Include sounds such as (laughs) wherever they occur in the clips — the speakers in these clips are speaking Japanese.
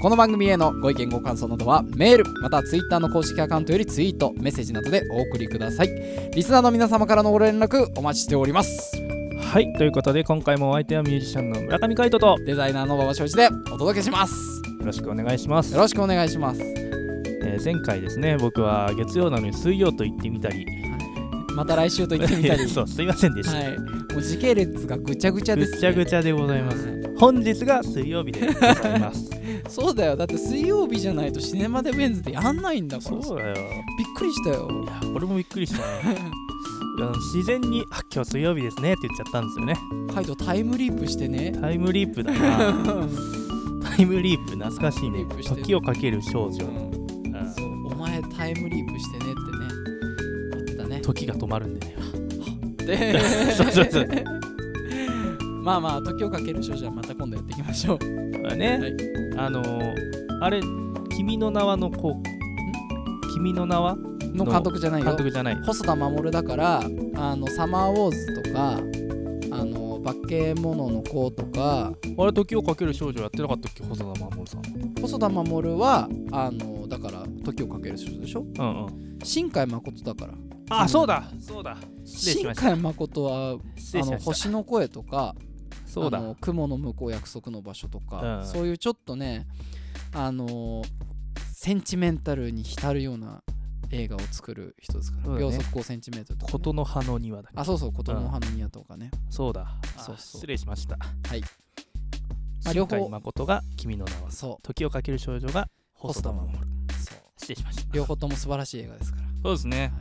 この番組へのご意見ご感想などはメールまたはツイッターの公式アカウントよりツイートメッセージなどでお送りください。リスナーの皆様からのご連絡お待ちしております。はいということで今回もお相手はミュージシャンの村上海人とよデザイナーの馬場翔一でお届けします。ろしくお願いします。よろしくお願いします。えー前回ですね僕は月曜なのに水曜と言ってみたり。また来週と言ってみたり。(laughs) そうすいませんでした、はい。もう時系列がぐちゃぐちゃです、ね、ぐちゃぐちゃでございます。はい本日が水曜日でございます。(laughs) そうだよ。だって水曜日じゃないとシネマデウェンズでやんないんだからそうだよ。びっくりしたよ。いや俺もびっくりしたね。(laughs) 自然に「あ今日水曜日ですね」って言っちゃったんですよね。カイトタイムリープしてね。タイムリープだな。(laughs) タイムリープ懐かしいね。時をかける少女、うん。うん。そうお前タイムリープしてねってね。言ってたね。時が止まるんでね。でそうそうそうまあまあ時をかける少女はまた今度やっていきましょう。まあね、はい。あのーあれ「君の名は」のこう「君の名は」の監督じゃないよ。監督じゃない。細田守だからあのサマーウォーズとかあの化け物の子とか。あれ時をかける少女やってなかったっけ？細田守さん。細田守はあのだから時をかける少女でしょ？うんうん。新海誠だから。あそうだそうだ。失礼し新ました。海誠はあの失礼しました。星の声とかそうだ。雲の向こう約束の場所とか、うん。そういうちょっとねあのセンチメンタルに浸るような映画を作る人ですから、ね。秒速5センチメートルとかね、琴の葉の庭だあそうそう琴の葉の宮とかね、そうだ。あそうそう。失礼しました。はい。まあ新両方海誠が君の名はそ時をかける少女が細田守。うそう。失礼しました。両方とも素晴らしい映画ですから。そうですね。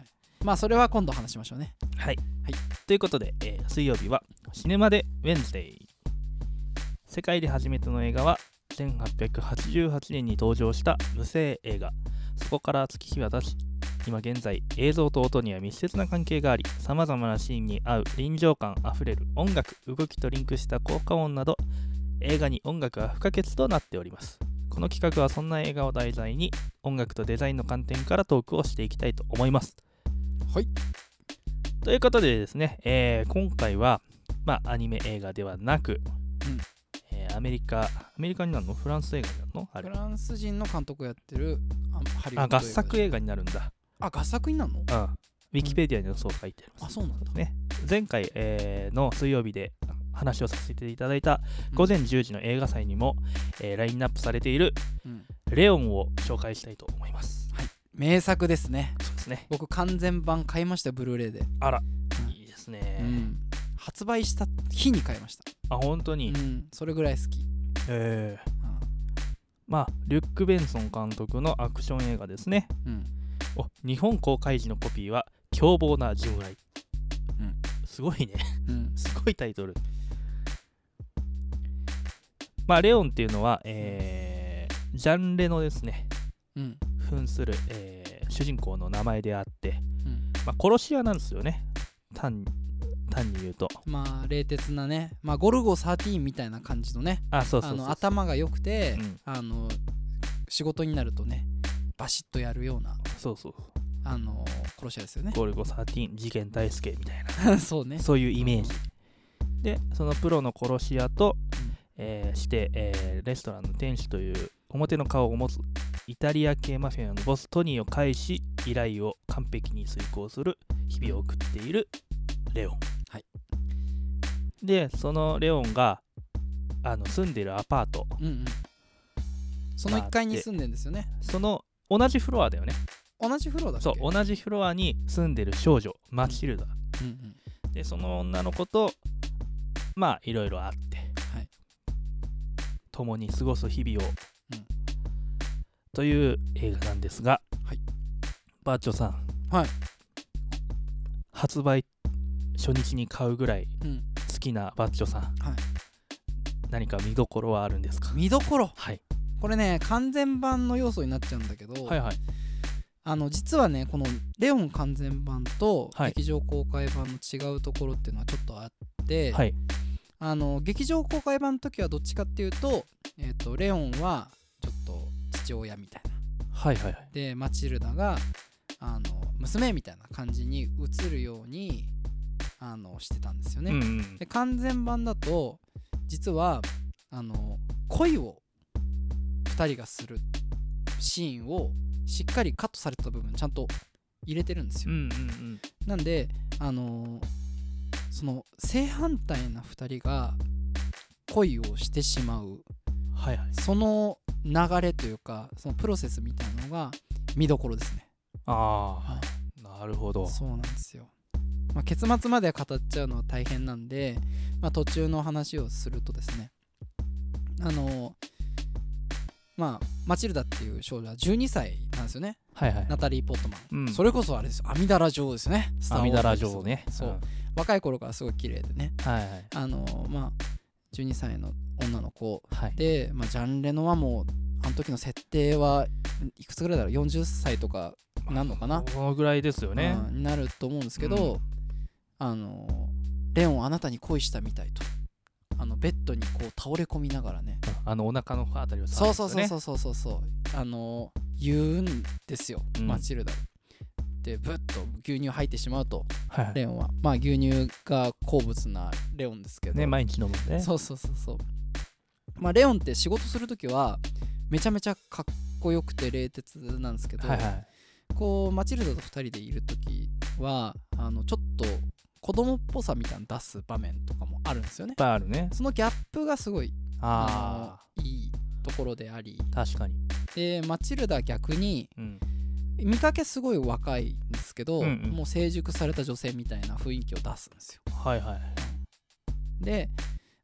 まあそれは今度話しましょうね。はい、はい。ということで、えー水曜日はシネマでウェンズデイ。世界で初めての映画は1888年に登場した無声映画。そこから月日は経ち今現在映像と音には密接な関係がありさまざまなシーンに合う臨場感あふれる音楽動きとリンクした効果音など映画に音楽は不可欠となっております。この企画はそんな映画を題材に音楽とデザインの観点からトークをしていきたいと思います。はい。ということでですね、えー今回は、まあ、アニメ映画ではなく、うん。えーアメリカ、アメリカになるの？フランス映画になるの？あれ。フランス人の監督をやってるあハリウッあ、ド合作映画になるんだ。あ合作になるの？うん。ウィキペディアにもそう書いてあります。あそうなんだ。ね、前回、えーの水曜日で話をさせていただいた午前10時の映画祭にも、えーラインナップされているうん。レオンを紹介したいと思います。名作ですね。そうですね。僕完全版買いましたよブルーレイで、あら、うん。いいですね。うん発売した日に買いました、あ、本当に？うん、それぐらい好き、え。ーうん。まあ、リュック・ベンソン監督のアクション映画ですね。うん。お日本公開時のコピーは凶暴な純愛、うん。すごいね。うん。(laughs) すごいタイトル。まあレオンっていうのは、えージャンレのですね。うん。扮する、えー主人公の名前であって、うん。まあ、殺し屋なんですよね。単単に言うと。まあ冷徹なね、まあ、ゴルゴ13みたいな感じのねあそうそう頭が良くて、うん。あの仕事になるとねバシッとやるようなそうそうあの殺し屋ですよね。ゴルゴ13事件大輔みたいな。(laughs) そうね。そういうイメージ。でそのプロの殺し屋と、うん。えーして、えーレストランの店主という表の顔を持つイタリア系マフィアのボストニーを介し依頼を完璧に遂行する日々を送っているレオン、はいでそのレオンがあの住んでるアパート。うんうん。その1階に住んでんですよね。その同じフロアだよね。同じフロアだっけ？そう同じフロアに住んでる少女マチルダ、うんうん。でその女の子とまあいろいろあって、はい。共に過ごす日々を、うん。という映画なんですが、はい。バーチョさん、はい。発売初日に買うぐらいうん好きなバッチョさん、はい。何か見どころはあるんですか？見どころ？はい、これね完全版の要素になっちゃうんだけど、はいはい。ああの実はねこの「レオン完全版」とはい。劇場公開版の違うところっていうのはちょっとあって、はい。あの劇場公開版の時はどっちかっていうと,、えー、とレオンはちょっと父親みたいな。はいはいはい。でマチルダがあの娘みたいな感じに映るようにあのしてたんですよね。うんうんで完全版だと実はあの恋を2人がするシーンをしっかりカットされてた部分ちゃんと入れてるんですよ。うんうんうんなんであのその正反対な2人が恋をしてしまうはいはいその流れというかそのプロセスみたいなのが見どころですね。ああなるほどそうなんですよ。まあ、結末までは語っちゃうのは大変なんで、まあ、途中の話をするとですねあのまあマチルダっていう少女は12歳なんですよね。はいはいナタリー・ポットマン、うん。それこそあれですよ。阿弥陀羅女王ですよね。阿弥陀羅ウォーズ女王ね。そう、ん若い頃からすごい綺麗でね。はいはいあのまあ12歳の女の子。はい。で、まあ、ジャン・レノはもうあの時の設定はいくつぐらいだろう？40歳とかなんのかな？このぐらいですよね。うんになると思うんですけど、うあのレオンあなたに恋したみたいと。あのベッドにこう倒れ込みながらね。あのお腹のあたりをそうそうそううそうそうそうそう。あの言うんですよ、うん。マチルダでブッと牛乳入ってしまうとはいはい。レオンは。まあ牛乳が好物なレオンですけど。ね毎日飲むんでね。そうそうそうそう。まあレオンって仕事する時はめちゃめちゃかっこよくて冷徹なんですけど、はいはい。こうマチルダと2人でいる時はあのちょっと子供っぽさみたいなの出す場面とかもあるんですよね。いっぱいあるね。そのギャップがすごいあいいところであり。あ確かに。でマチルダは逆にうん。見かけすごい若いんですけど、うんうん。もう成熟された女性みたいな雰囲気を出すんですよ。はいはいで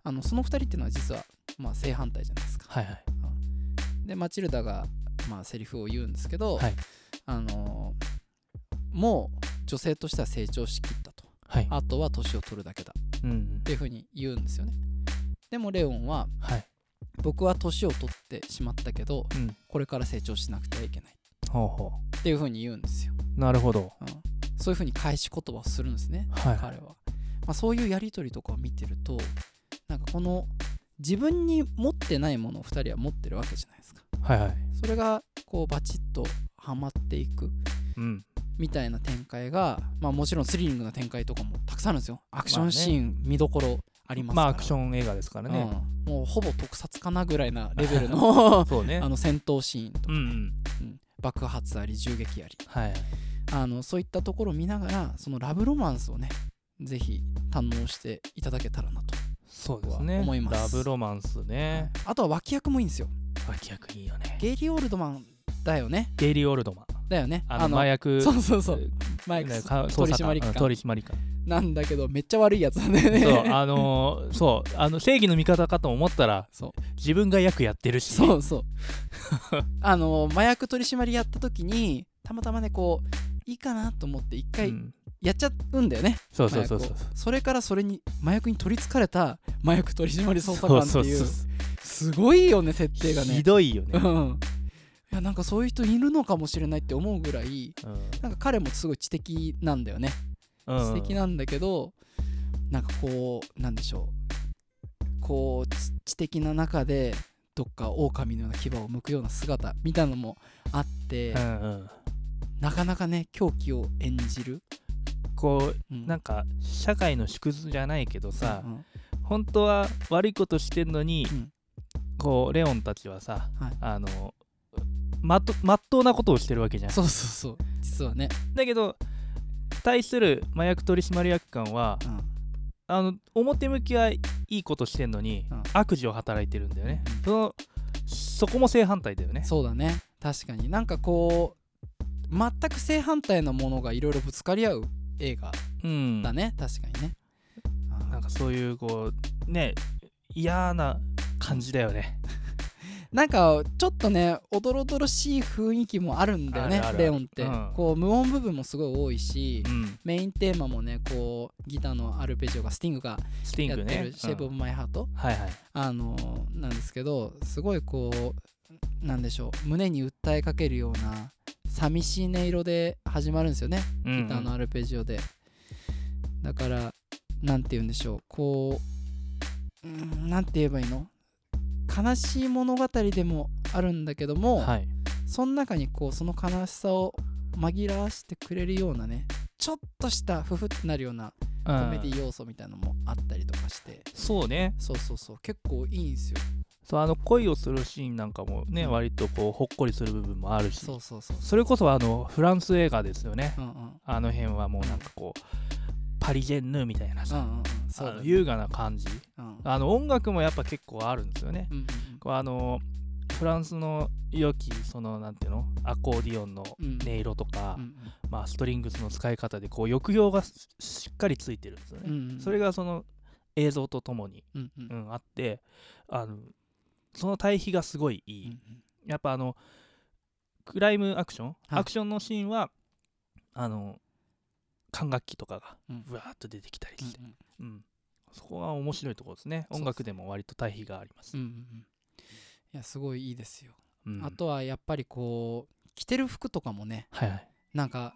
あのその2人っていうのは実はまあ正反対じゃないですか。はいはい。でマチルダがまあセリフを言うんですけど、はい。あのもう女性としては成長しきっはい。あとは年を取るだけだ。っていうふうに言うんですよね。でもレオンははい。僕は年を取ってしまったけどうん。これから成長しなくてはいけない。ほうほっていうふうに言うんですよ、うなるほど。うん、そういうふうに返し言葉をするんですねはい。彼は、まあ、そういうやり取りとかを見てるとなんかこの自分に持ってないものを2人は持ってるわけじゃないですか。はいはい。それがこうバチッとはまっていく。うんみたいな展開が、まあ、もちろんスリリングな展開とかもたくさんあるんですよ。アクションシーン見どころありますから。まあアクション映画ですからね。うん、もうほぼ特撮かなぐらいなレベルの (laughs) そうね。あの戦闘シーンとか、うんうん。うん。爆発あり銃撃あり。はい。あのそういったところを見ながらそのラブロマンスをねぜひ堪能していただけたらなと、そうですね。思います。ラブロマンスね。あとは脇役もいいんですよ。脇役いいよね。ゲイリー・オールドマンだよね。ゲイリー・オールドマンだよね。あの麻薬そうそうそう。えマイクねか取捜査官取締官。なんだけどめっちゃ悪いやつだよね。そうあのーそうあの正義の味方かと思ったら自分が役やってるしそうそう。(laughs) あの麻薬取締りやった時にたまたまねこういいかなと思って一回うん。やっちゃうんだよね、そうそうそうそう。それからそれに麻薬に取りつかれた麻薬取締り捜査官っていう。すごいよね設定がね。ひどいよね。うんいやなんかそういう人いるのかもしれないって思うぐらいなんか彼もすごい知的なんだよね。うん。知的なんだけどなんかこうなんでしょう。こう知知的な中でどっか狼のような牙を剥くような姿みたいなのもあって、うんうん。なかなかね狂気を演じる、こううなんか社会の縮図じゃないけどさうんうん。本当は悪いことしてんのにうん。こうレオンたちはさはい。あのまっとまっとうなことをしてるわけじゃん。そうそうそう。実はね、だけど対する麻薬取締役官はうん。あの表向きはいいことしてんのに、うん。悪事を働いてるんだよね、うん。そのそこも正反対だよね。そうだね。確かに。なんかこう全く正反対なものがいろいろぶつかり合う映画うん。だね、確かにね。なんかそういうこうね嫌な感じだよねなんかちょっとねおどろおどろしい雰囲気もあるんだよねレオンって、うん。こう無音部分もすごい多いし、うん。メインテーマもねこうギターのアルペジオがスティングがやってるングね「シェイプ・オブ・マイ・ハート。うん。はいはい」あのーなんですけどすごいこうなんでしょう。胸に訴えかけるような寂しい音色で始まるんですよねうん。ギターのアルペジオで、だからなんて言うんでしょう。こううんなんて言えばいいの？悲しい物語でもあるんだけども、はい。その中にこうその悲しさを紛らわしてくれるようなねちょっとしたふふってなるようなコメディ要素みたいなのもあったりとかして。そうね。そうそうそう。結構いいんですよ。そうあの恋をするシーンなんかもね割とこうほっこりする部分もあるし。そうそうそう。それこそあのフランス映画ですよね。うんうん。あの辺はもうなんかこうパリジェンヌみたいなさ、うんうんうん。そう優雅な感じ。うん。あの音楽もやっぱ結構あるんですよね。うんうんこうあのフランスの良きそのなんていうの？アコーディオンのうん。音色とか、うんまあ、ストリングスの使い方でこう抑揚がししっかりついてるんですよね、うんうんそれがその映像とともに、うんうん。うん、あってあのその対比がすごいいい、うん。やっぱあのクライムアクション、はい。アクションのシーンはあの管楽器とかがうわーっと出てきたりして、うんうん。そこが面白いところですね。音楽でも割と対比があります、うんうんうん。いやすごいいいですよ。うん。あとはやっぱりこう着てる服とかもねはいはい。なんか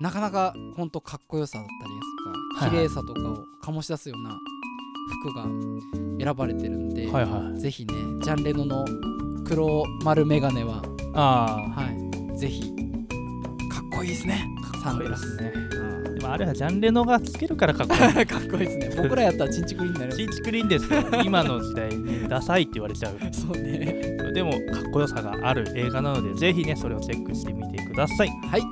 なかなかほんとかっこよさだったりですとか綺麗さとかを醸し出すような服が選ばれてるんで、はいはい。ぜひねジャンレノの黒丸メガネは、あはい、ぜひかっこいいですね。あサングラス。ね。うんでもあれはジャンレノがつけるからかっこいい。(laughs) かっこいいですね。僕らやったらチンチクリンになる。チンチクリーンですよ。今の時代にダサいって言われちゃう。そうね。でもかっこよさがある映画なのでぜひねそれをチェックしてみてください。はい。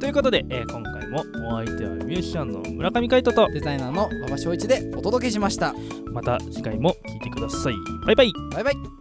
ということで、えー今回もお相手はミュージシャンの村上海人とデザイナーの馬場翔一でお届けしました。また次回も聴いてください。バイバイ。バイバイ